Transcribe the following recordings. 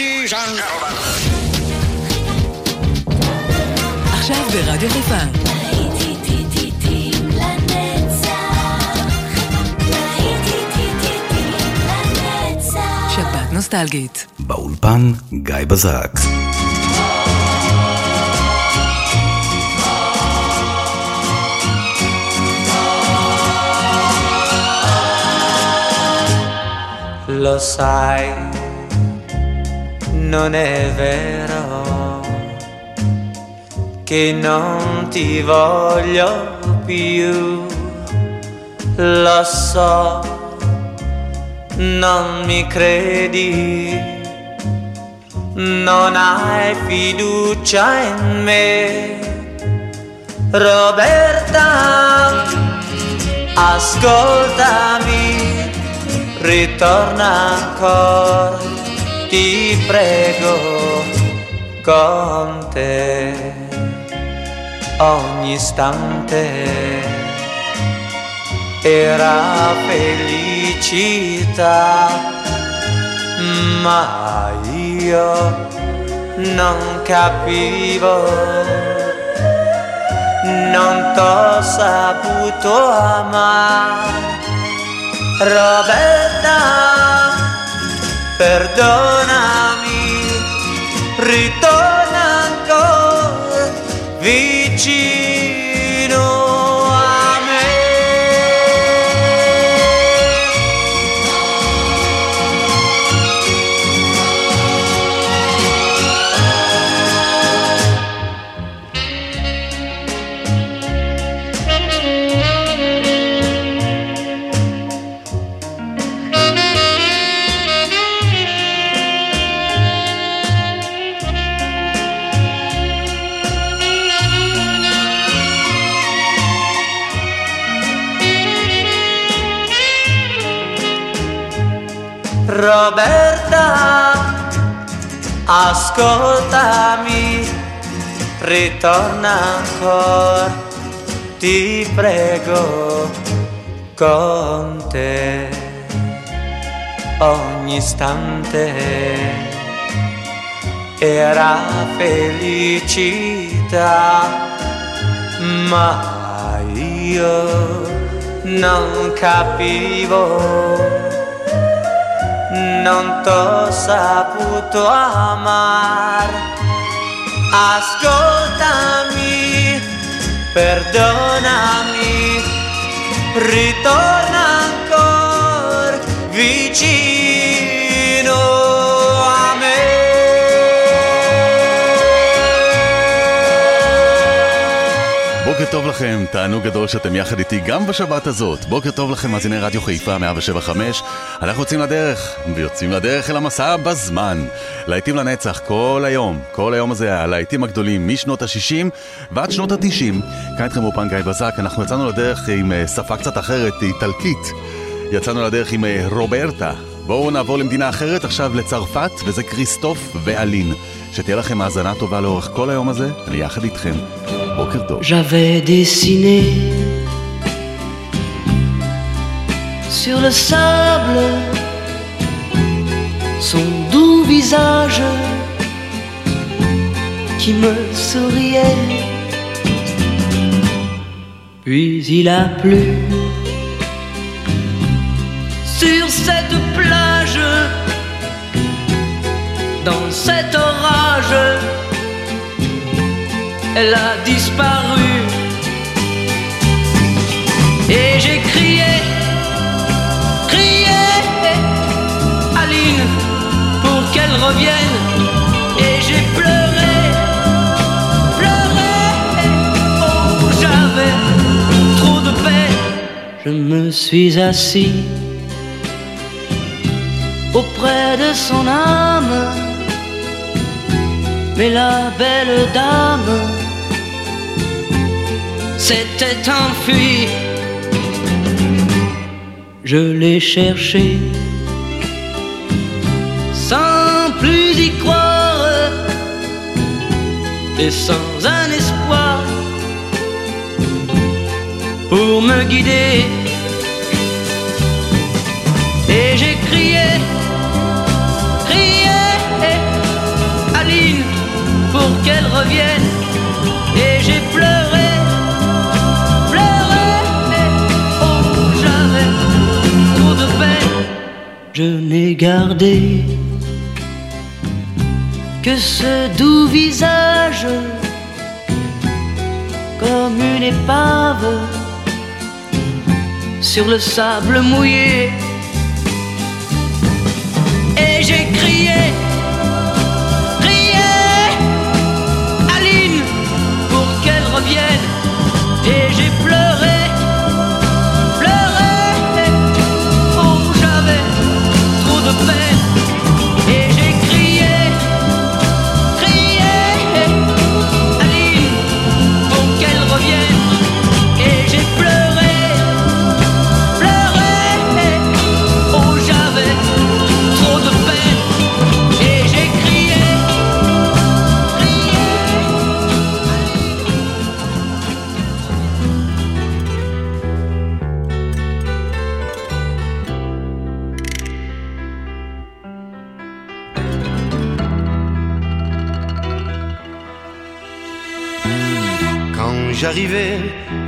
Ladies and gentlemen. עכשיו ברדיו חיפה. שבת נוסטלגית. באולפן גיא בזק. Lo sai, non è vero che non ti voglio più. Lo so, non mi credi, non hai fiducia in me. Roberta, ascoltami, ritorna ancora, ti prego, con te ogni istante. Era felicità, ma io non capivo, non t'ho saputo amare. Roberta, perdonami, ritorno. Ascoltami, ritorna ancora, ti prego, con te. Ogni istante era felicità, ma io non capivo non t'ho saputo amare. Ascoltami, perdonami, ritorna ancora vicino בוקר טוב לכם, תענוג גדול שאתם יחד איתי גם בשבת הזאת. בוקר טוב לכם, מאזיני רדיו חיפה 175. אנחנו יוצאים לדרך, ויוצאים לדרך אל המסע בזמן. להיטים לנצח כל היום, כל היום הזה, הלהיטים הגדולים משנות ה-60 ועד שנות ה-90. כאן איתכם אופן גיא בזק, אנחנו יצאנו לדרך עם אה, שפה קצת אחרת, איטלקית. יצאנו לדרך עם אה, רוברטה. בואו נעבור למדינה אחרת, עכשיו לצרפת, וזה כריסטוף ואלין. שתהיה לכם האזנה טובה לאורך כל היום הזה, אני יחד איתכם. בוקר טוב. J'avais dessiné sur le sable son doux visage qui me souriait. Puis il a plu sur cette plage, cet orage elle a disparu. Et j'ai crié, crié, Aline, pour qu'elle revienne. Et j'ai pleuré, pleuré, oh j'avais trop de peine. Je me suis assis auprès de son âme. Mais la belle dame s'était enfuie. Je l'ai cherché sans plus y croire et sans un espoir pour me guider. Et j'ai crié, Et j'ai pleuré, pleuré, oh j'avais trop de peine. Je n'ai gardé que ce doux visage comme une épave sur le sable mouillé. Et j'ai crié,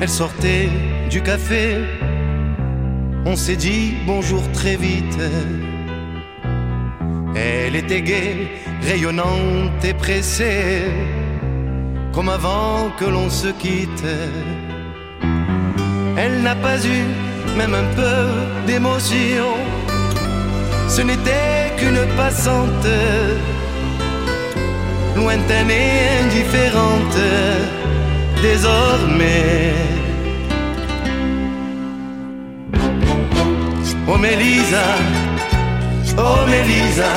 elle sortait du café. On s'est dit bonjour très vite. Elle était gaie, rayonnante et pressée, comme avant que l'on se quitte. Elle n'a pas eu même un peu d'émotion. Ce n'était qu'une passante, lointaine et indifférente désormais. Oh Mélisa, oh Mélisa,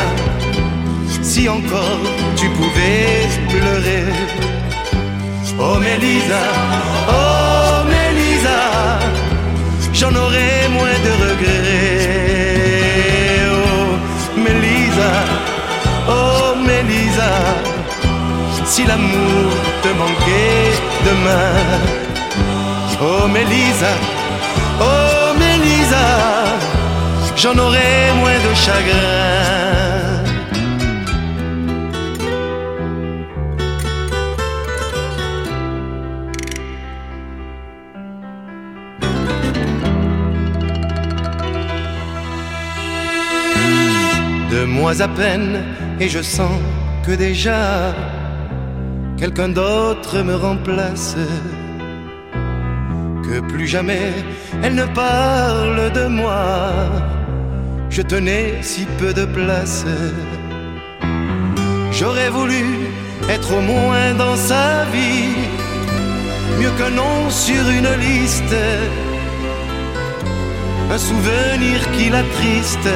si encore tu pouvais pleurer. Oh Mélisa, oh Mélisa, j'en aurais moins de regrets. Oh Mélisa, oh Mélisa, si l'amour te manquait demain. Oh Mélisa, oh Mélisa, j'en aurais moins de chagrin. Deux mois à peine et je sens que déjà quelqu'un d'autre me remplace. Que plus jamais elle ne parle de moi. Je tenais si peu de place. J'aurais voulu être au moins dans sa vie, mieux qu'un nom sur une liste, un souvenir qui l'attriste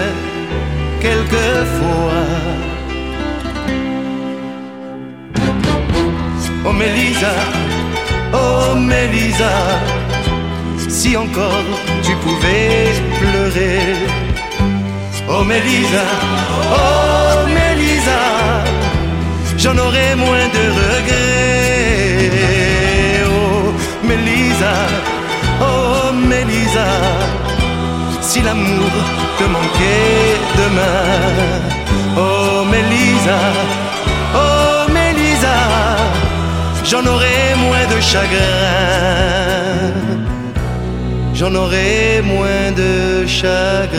quelquefois. Oh Mélisa, oh Mélisa, si encore tu pouvais pleurer. Oh Mélisa, oh Mélisa, j'en aurais moins de regrets. Oh Mélisa, oh Mélisa, si l'amour te manquait demain. Oh Mélisa, j'en aurais moins de chagrin. J'en aurais moins de chagrin.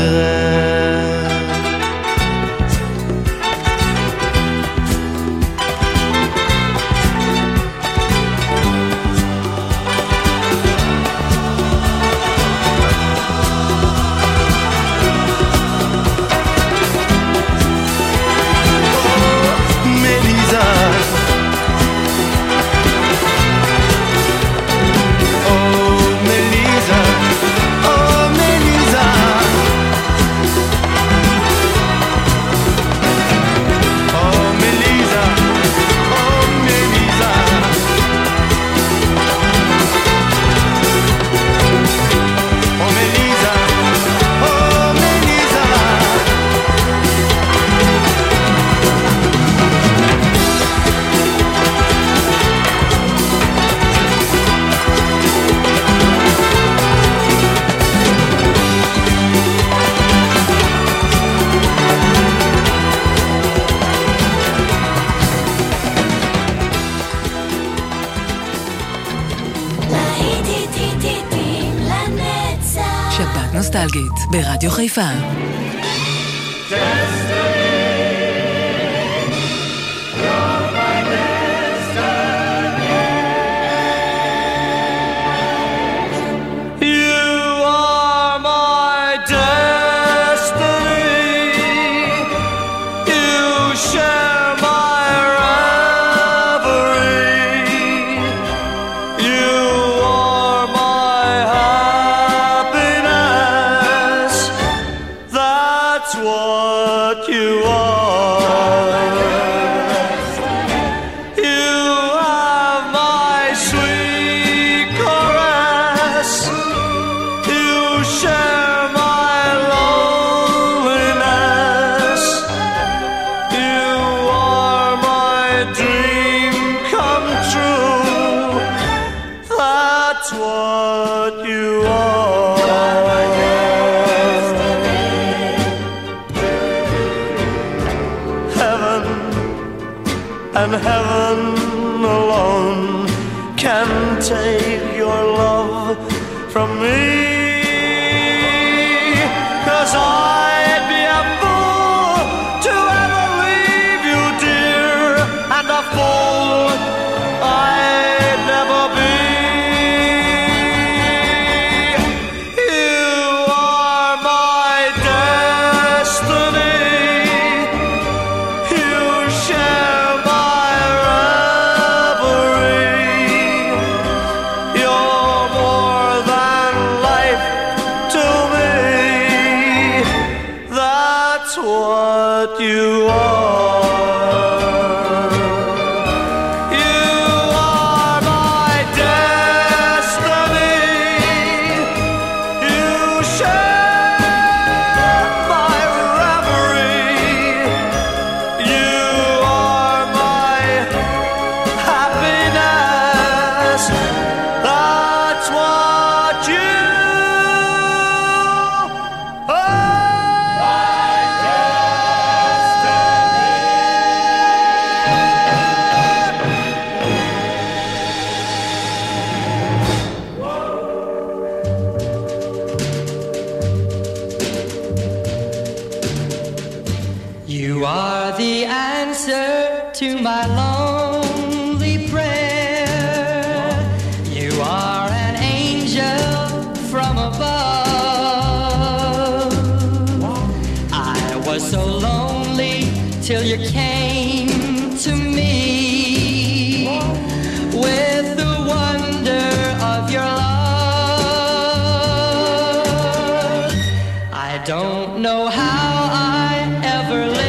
ברדיו חיפה. can take. I don't know how I ever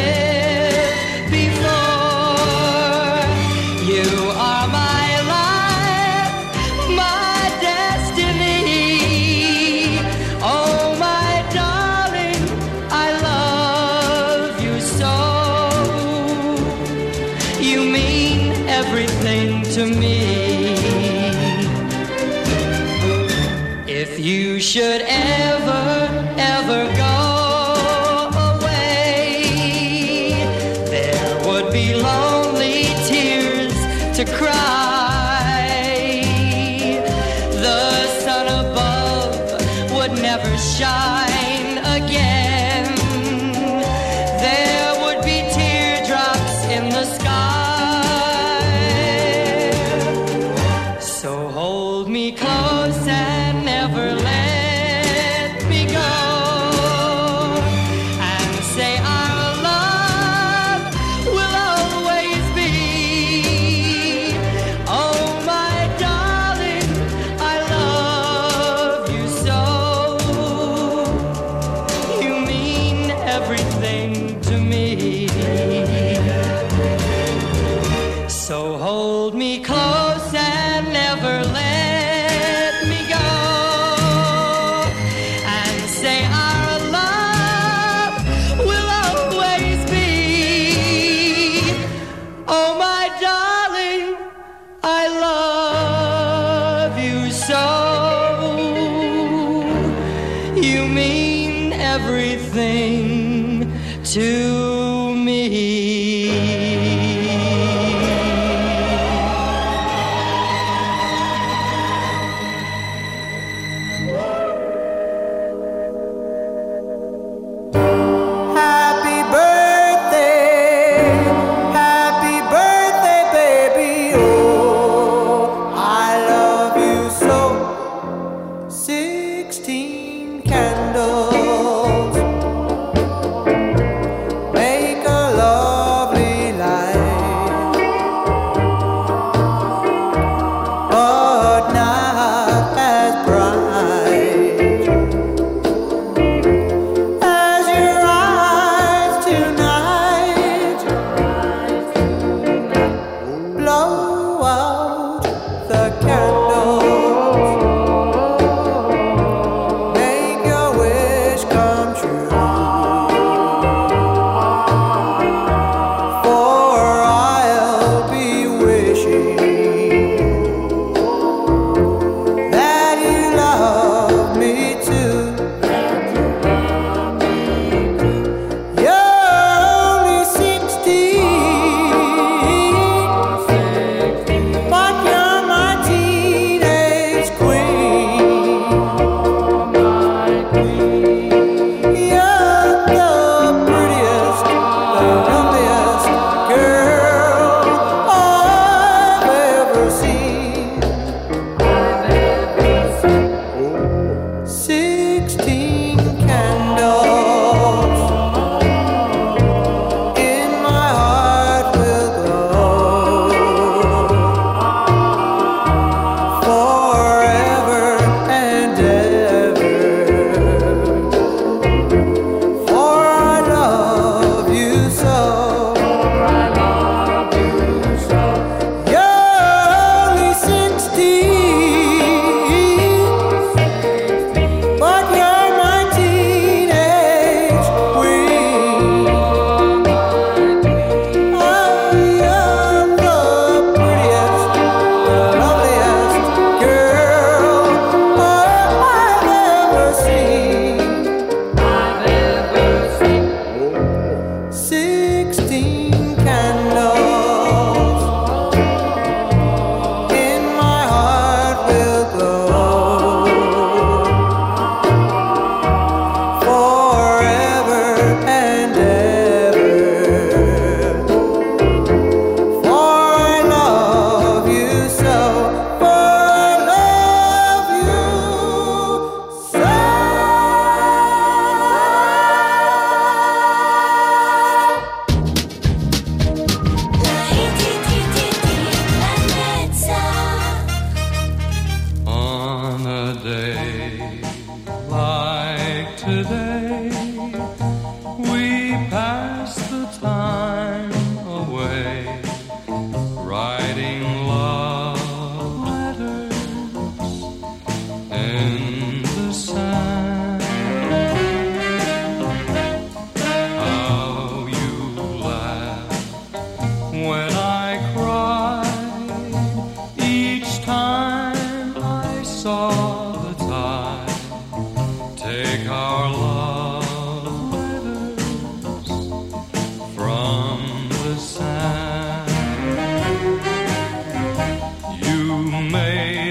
made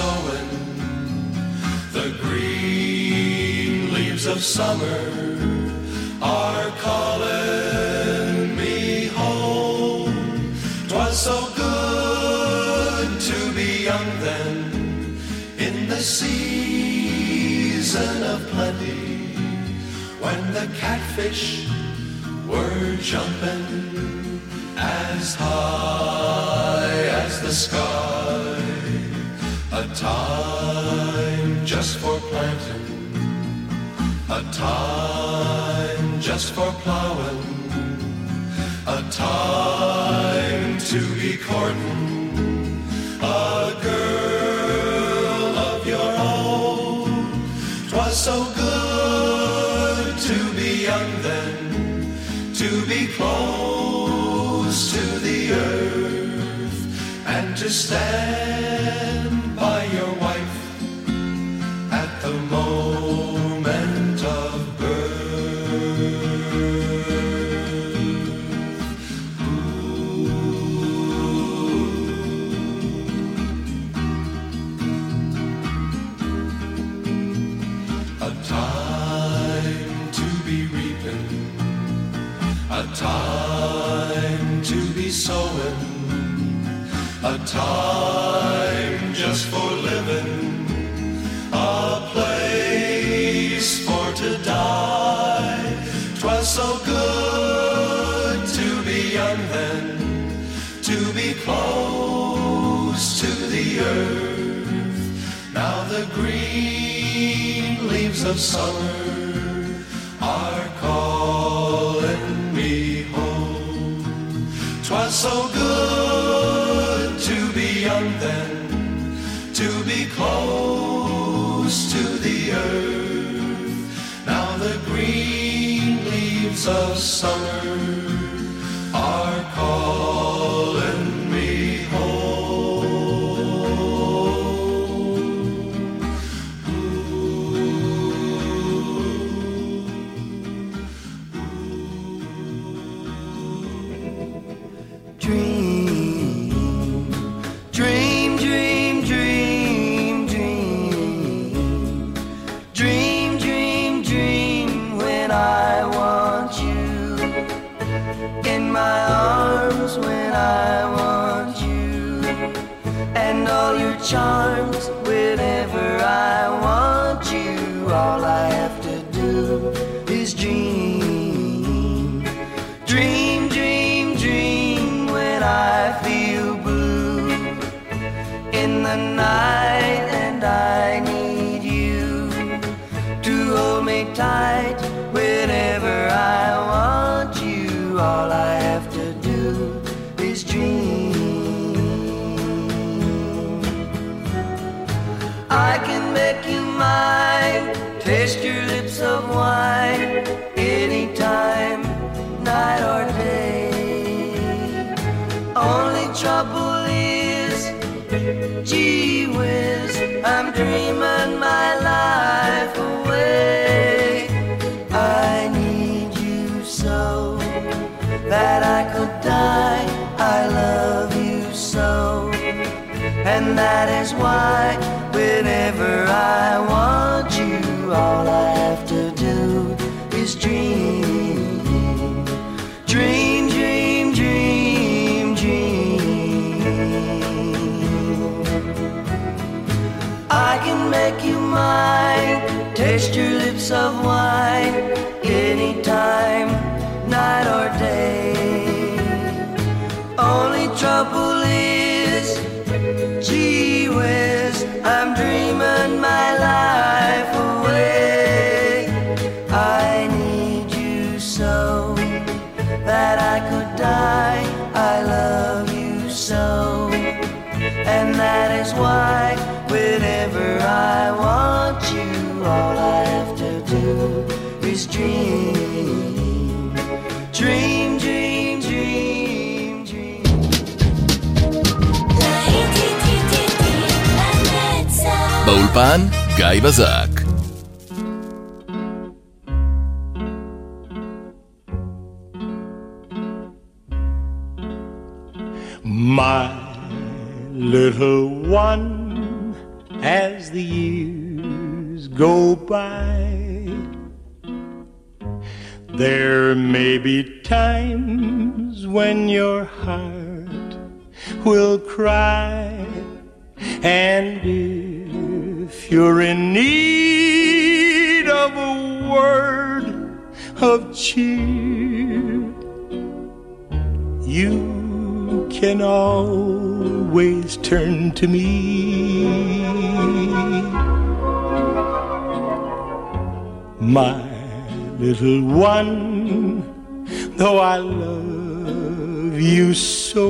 sowing. The green leaves of summer are calling me home. Twas so good to be young then, in the season of plenty, when the catfish were jumping as high as the sky. Just for planting, a time just for plowing, a time to be courting a girl of your own. Twas so good to be young then to be close to the earth and to stand time just for living, a place for to die. Twas so good to be young then, to be close to the earth. Now the green leaves of summer are calling me home. Twas so good close to the earth. Now the green leaves of summer are calling gee whiz, I'm dreaming my life away. I need you so that I could die. I love you so. And that is why whenever of wine anytime, night or day. Only trouble is, gee whiz, I'm dreaming my life away. I need you so that I could die. I love you so, and that is why whenever I want you, all I dream, dream, dream, dream, dream. באולפן גיא בזק. My little one, as the years go by, there may be times when your heart will cry, and if you're in need of a word of cheer, you can always turn to me. My little one, though I love you so,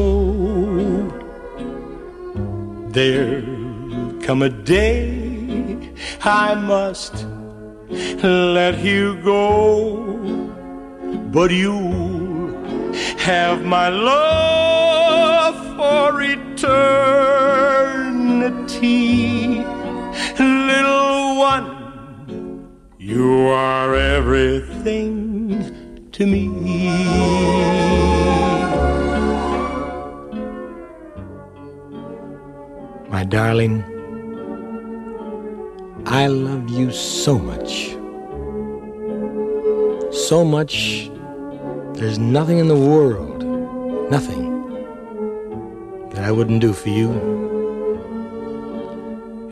there'll come a day I must let you go, but you have my love for eternity. Little one, you are everything to me. My darling, I love you so much. So much, there's nothing in the world, nothing, that I wouldn't do for you.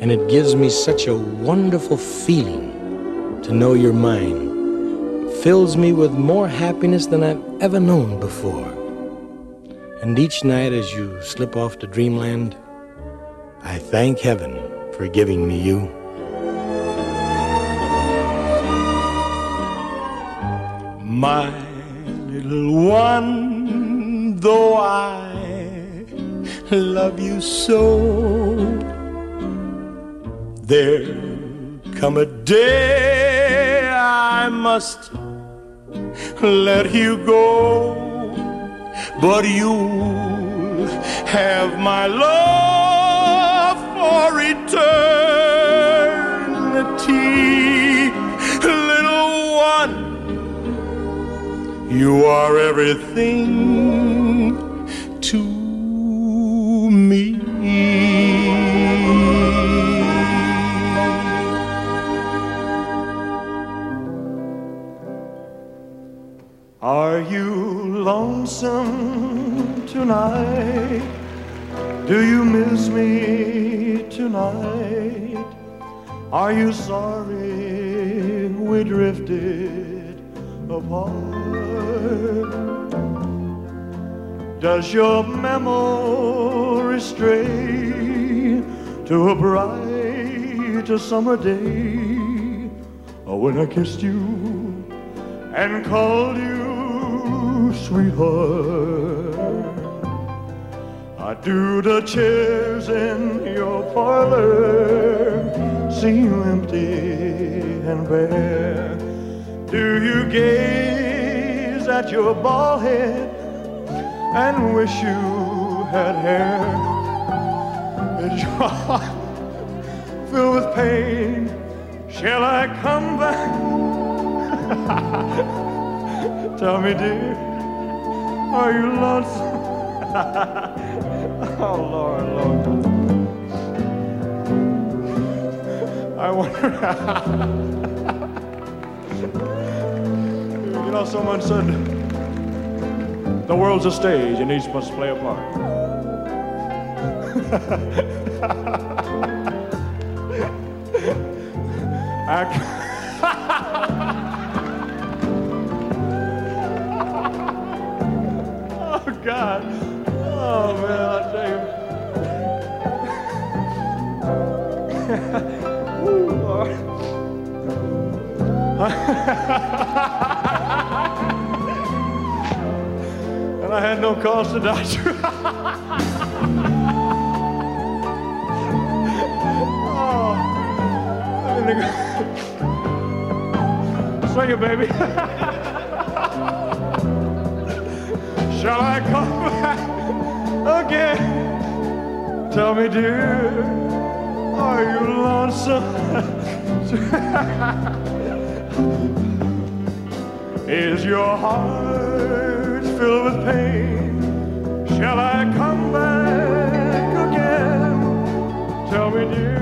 And it gives me such a wonderful feeling to know you're mine. Fills me with more happiness than I've ever known before. And each night as you slip off to dreamland, I thank heaven for giving me you. My little one, though I love you so, there'll come a day I must let you go, but you'll have my love for eternity, little one. You are everything to me. Are you lonesome tonight? Do you miss me tonight? Are you sorry we drifted apart. Does your memory stray to a bright summer day or when I kissed you and called you sweetheart? I do the chairs in your parlor seem empty and bare? Do you gaze at your bald head and wish you had hair? Is your heart filled with pain? Shall I come back? Tell me, dear, are you lonesome? oh, Lord, Lord. I wonder. you know, someone said the world's a stage and each must play a part. I, and I had no cause to die. oh, it, baby. Shall I come back again? Tell me, dear, are you lonesome? Is your heart filled with pain? Shall I come back again? Tell me, dear,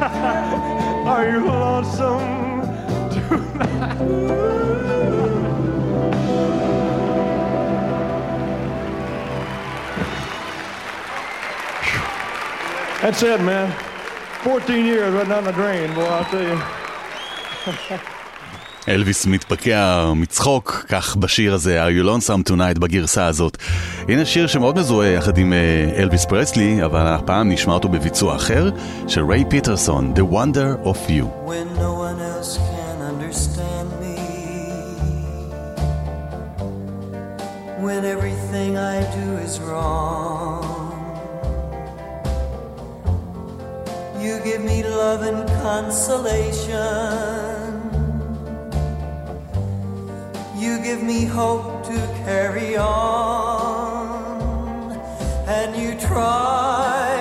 are you lonesome tonight? That's it, man. 14 years right down the drain, boy, I'll tell you. אלוויס מתפקע מצחוק, כך בשיר הזה, are you lonesome tonight בגרסה הזאת. הנה שיר שמאוד מזוהה יחד עם אה, אלוויס פרסלי, אבל הפעם נשמע אותו בביצוע אחר, של ריי פיטרסון, The Wonder of You. when no one else can understand me. When everything I do is wrong. You give me love and consolation. You give me hope to carry on. And you try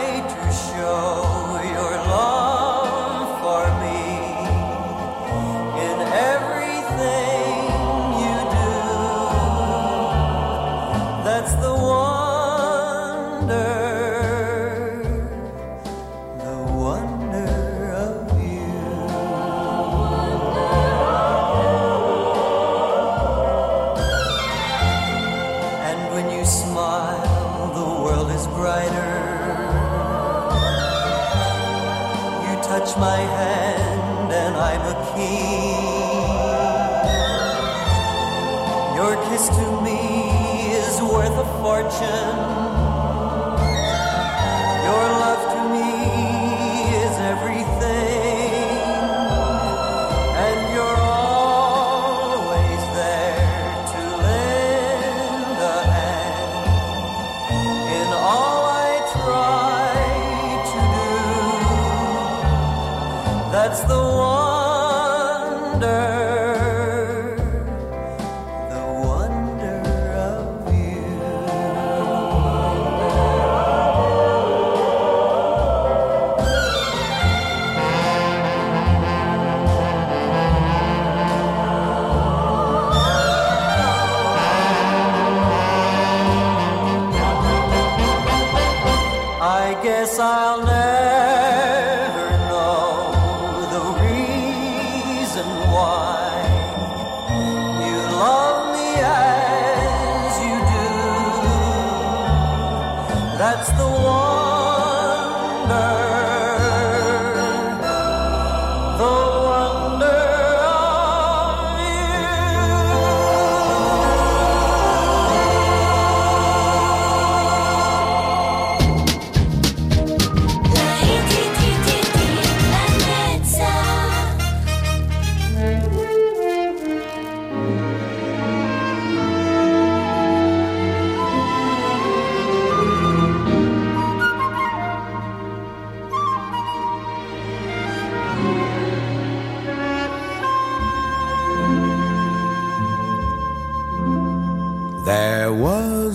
a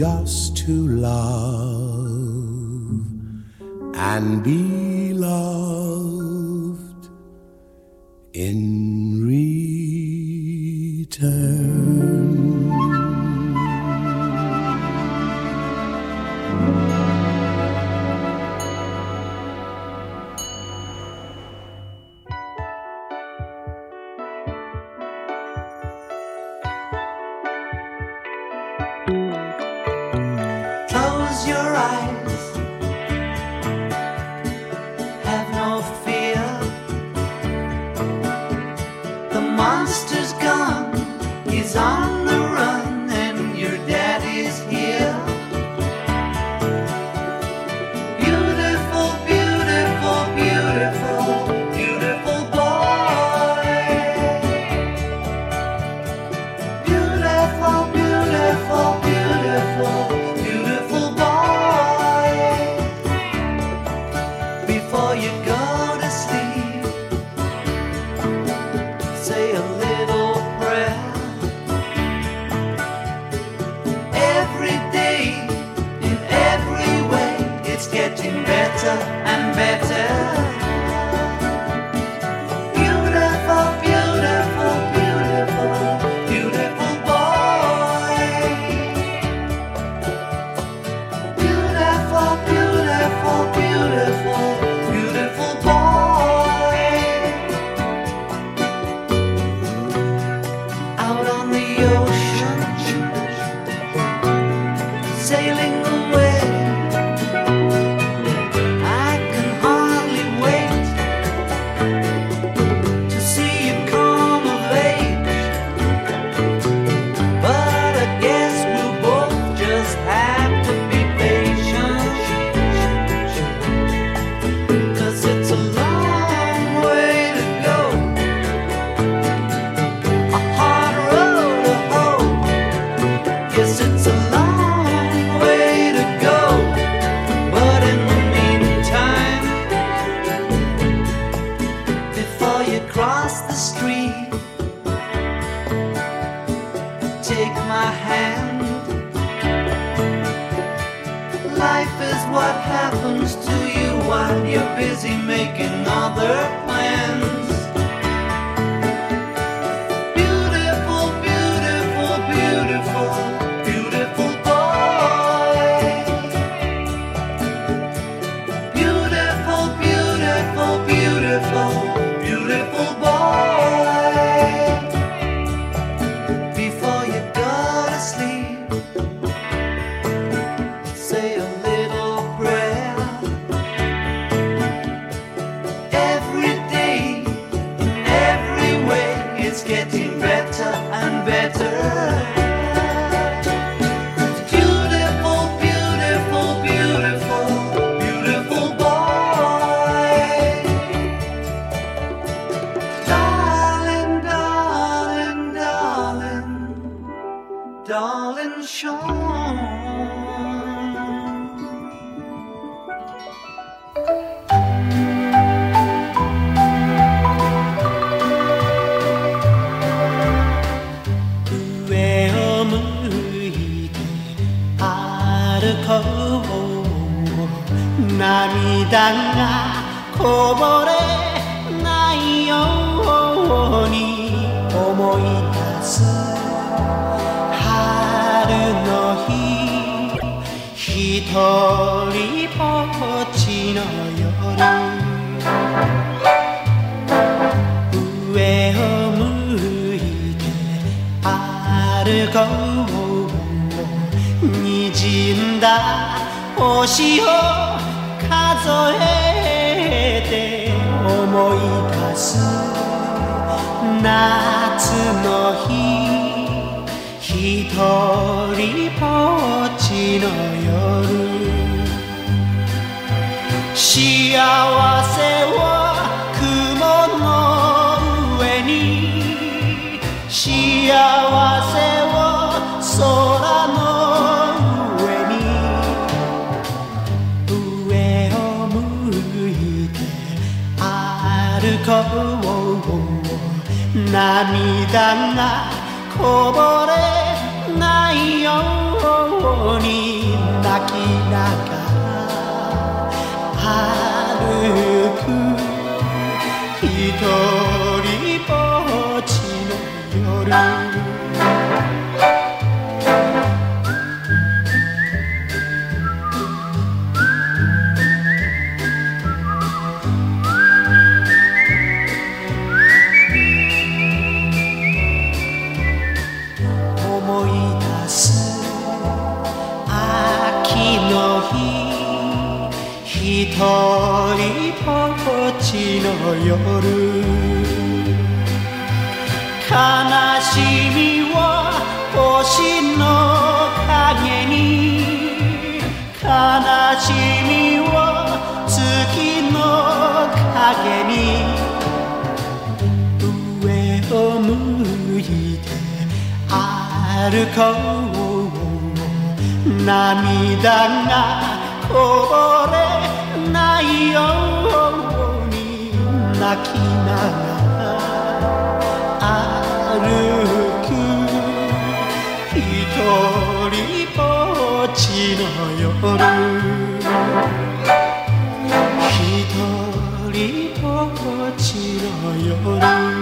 just to love and be 歩こう涙がこぼれないように泣きながら歩く一人ぼっちの夜一人ぼっちの夜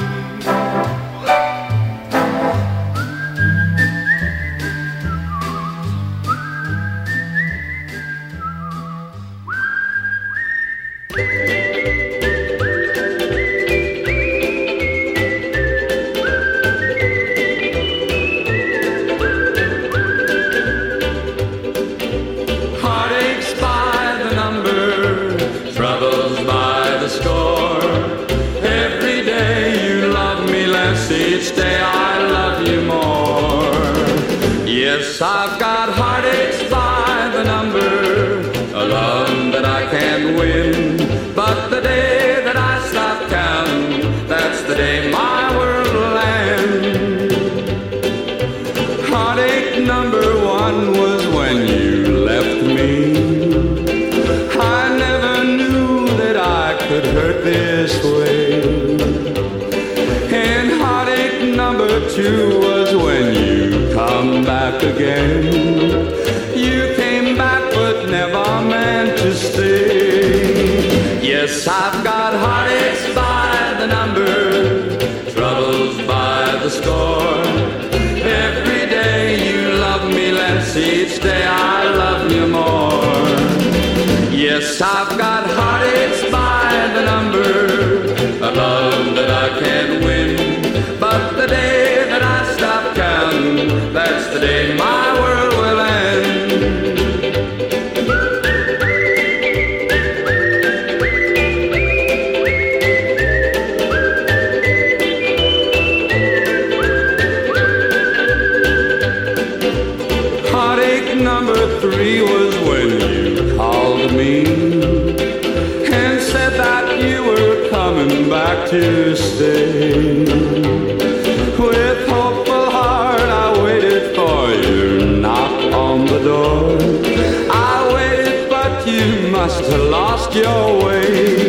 lost your way.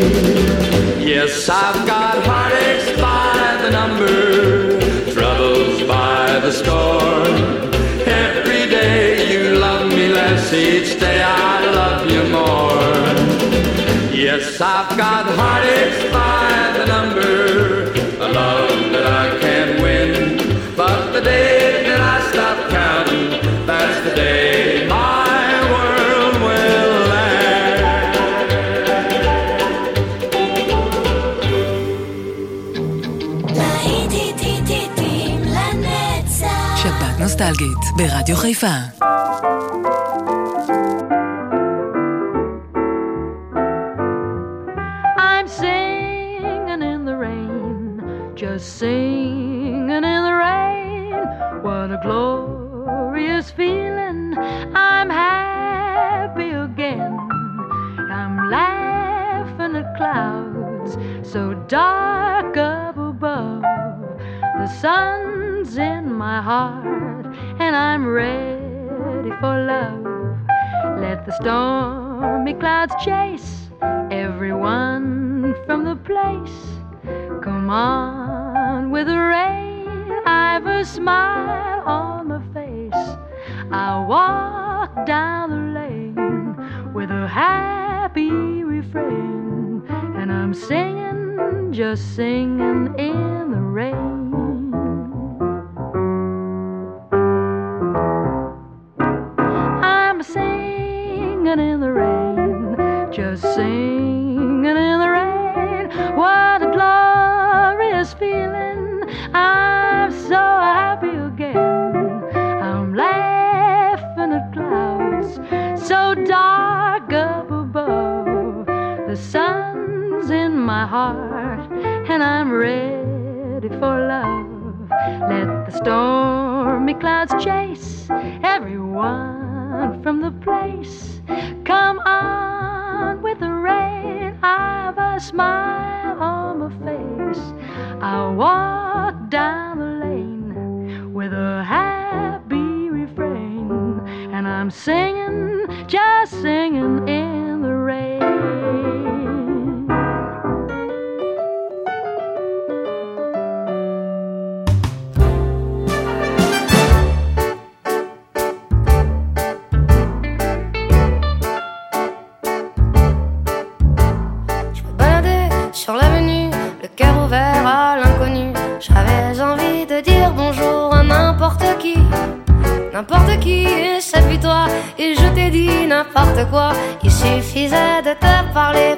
Yes, I've got heartaches by the number, troubles by the score. Every day you love me less, each day I love you more. Yes, I've got heartaches by נגיד, ברדיו חיפה. chase. a smile on my face. I walk down the lane with a happy refrain, and I'm singing. quoi. Il suffisait de te parler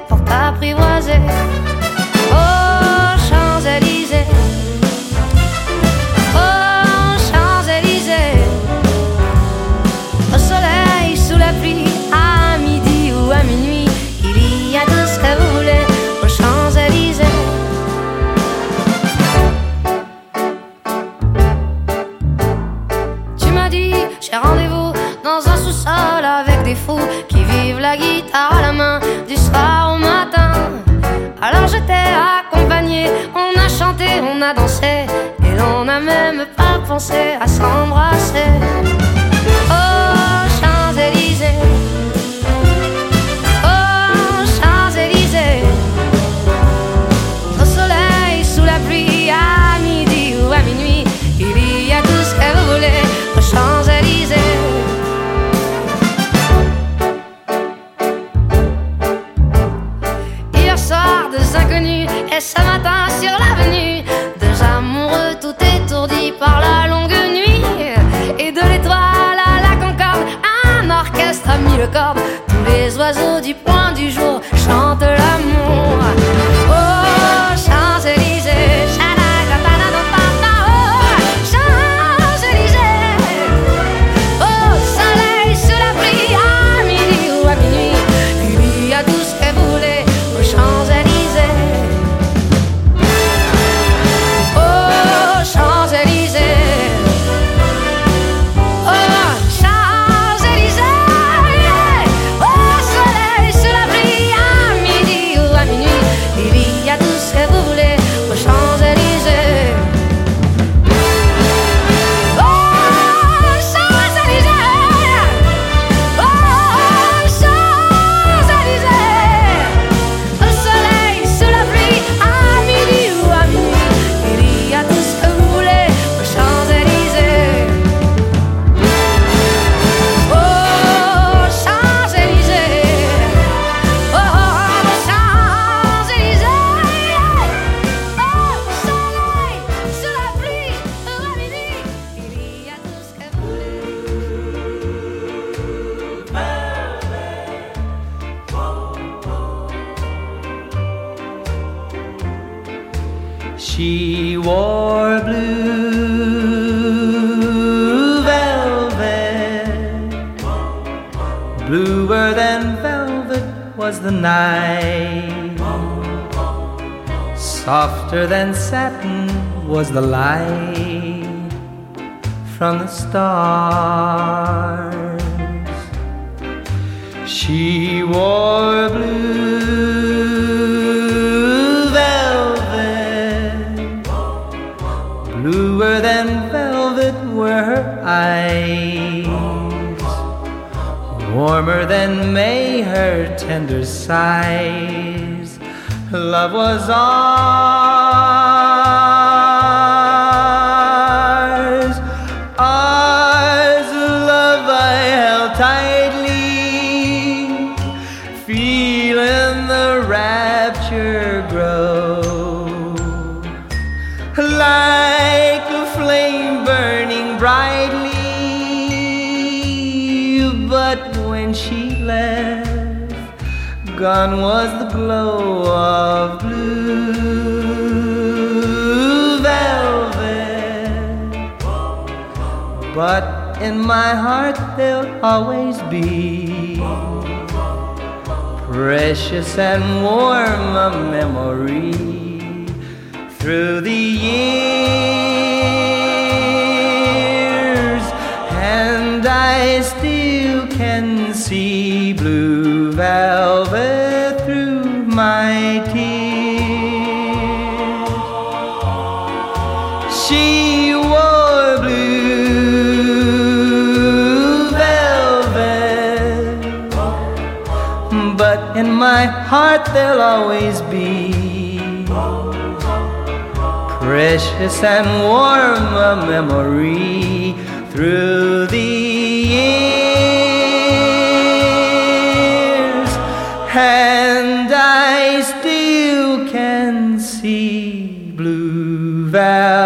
tous les oiseaux du point. Warmer than May her tender sighs. Love was ours, gone was the glow of blue velvet. But in my heart, there'll always be precious and warm a memory through the years, and I still can see blue velvet heart there'll always be. Precious and warm a memory through the years, and I still can see blue velvet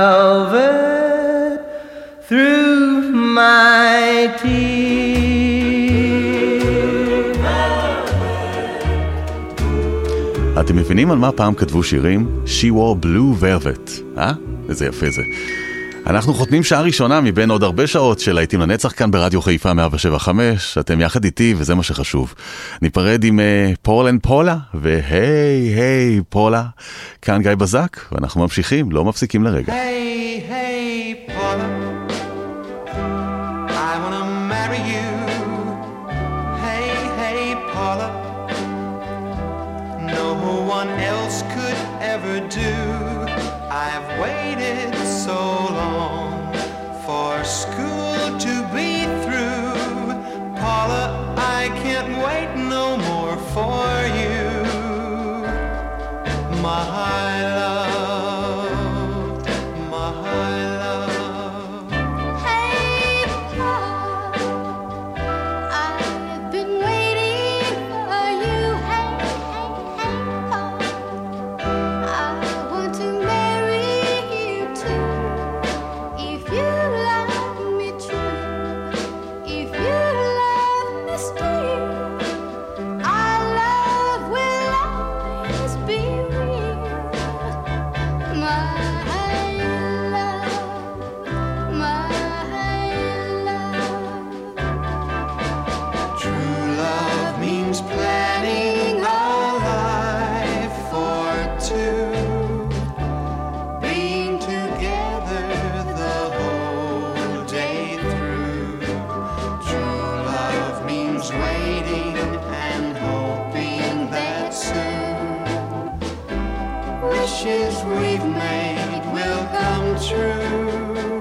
אתם מבינים על מה פעם כתבו שירים? She wore blue velvet, אה? איזה יפה זה. אנחנו חותמים שעה ראשונה מבין עוד הרבה שעות של להיטים לנצח כאן ברדיו חיפה 175, אתם יחד איתי וזה מה שחשוב. ניפרד עם uh, פול אנד פולה, והי היי פולה, כאן גיא בזק, ואנחנו ממשיכים, לא מפסיקים לרגע. Hey, hey, do. We've made will come true.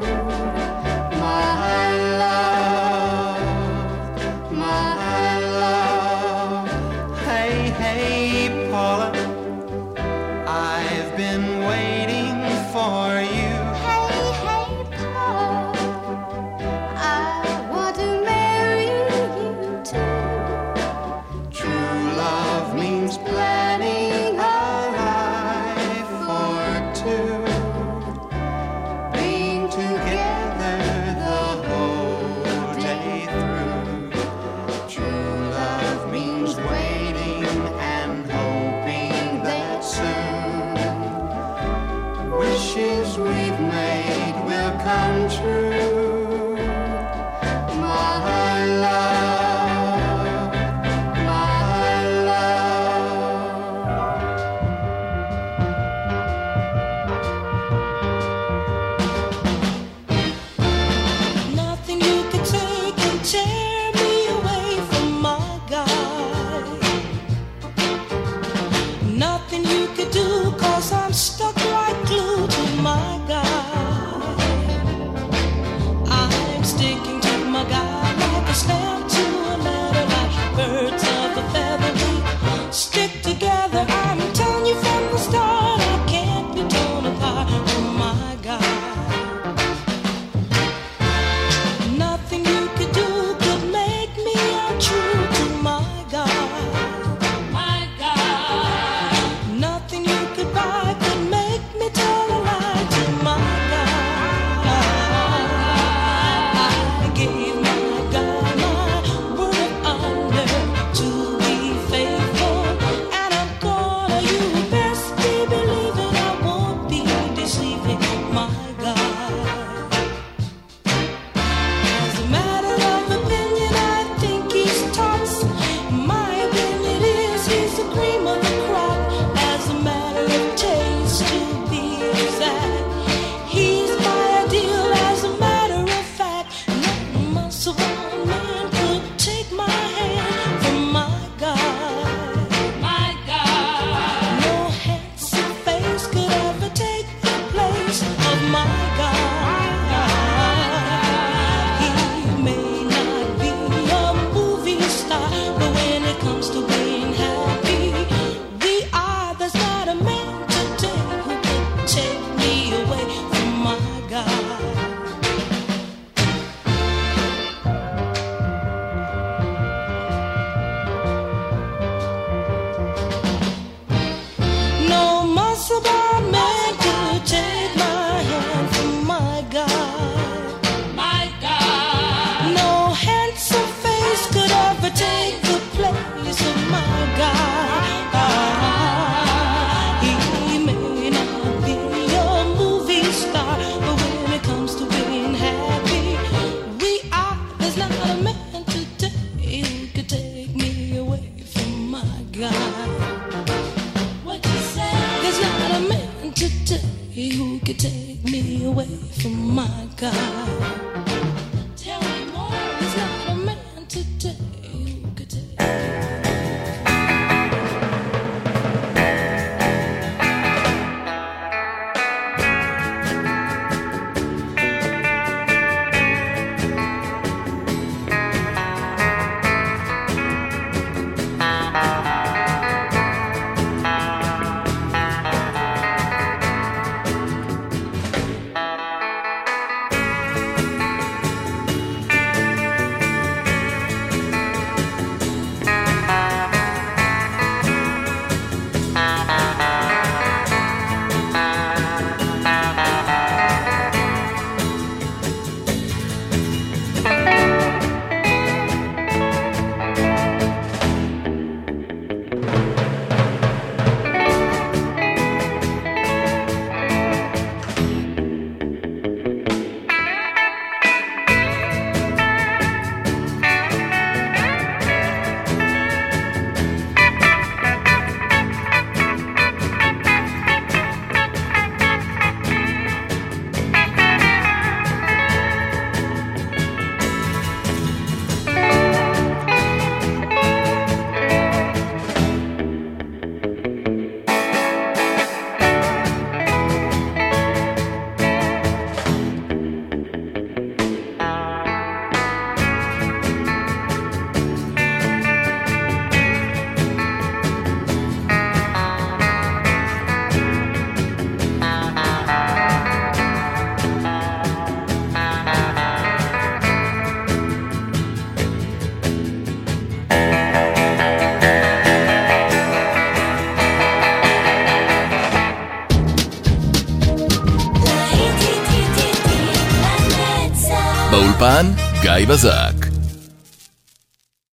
גיא בזק.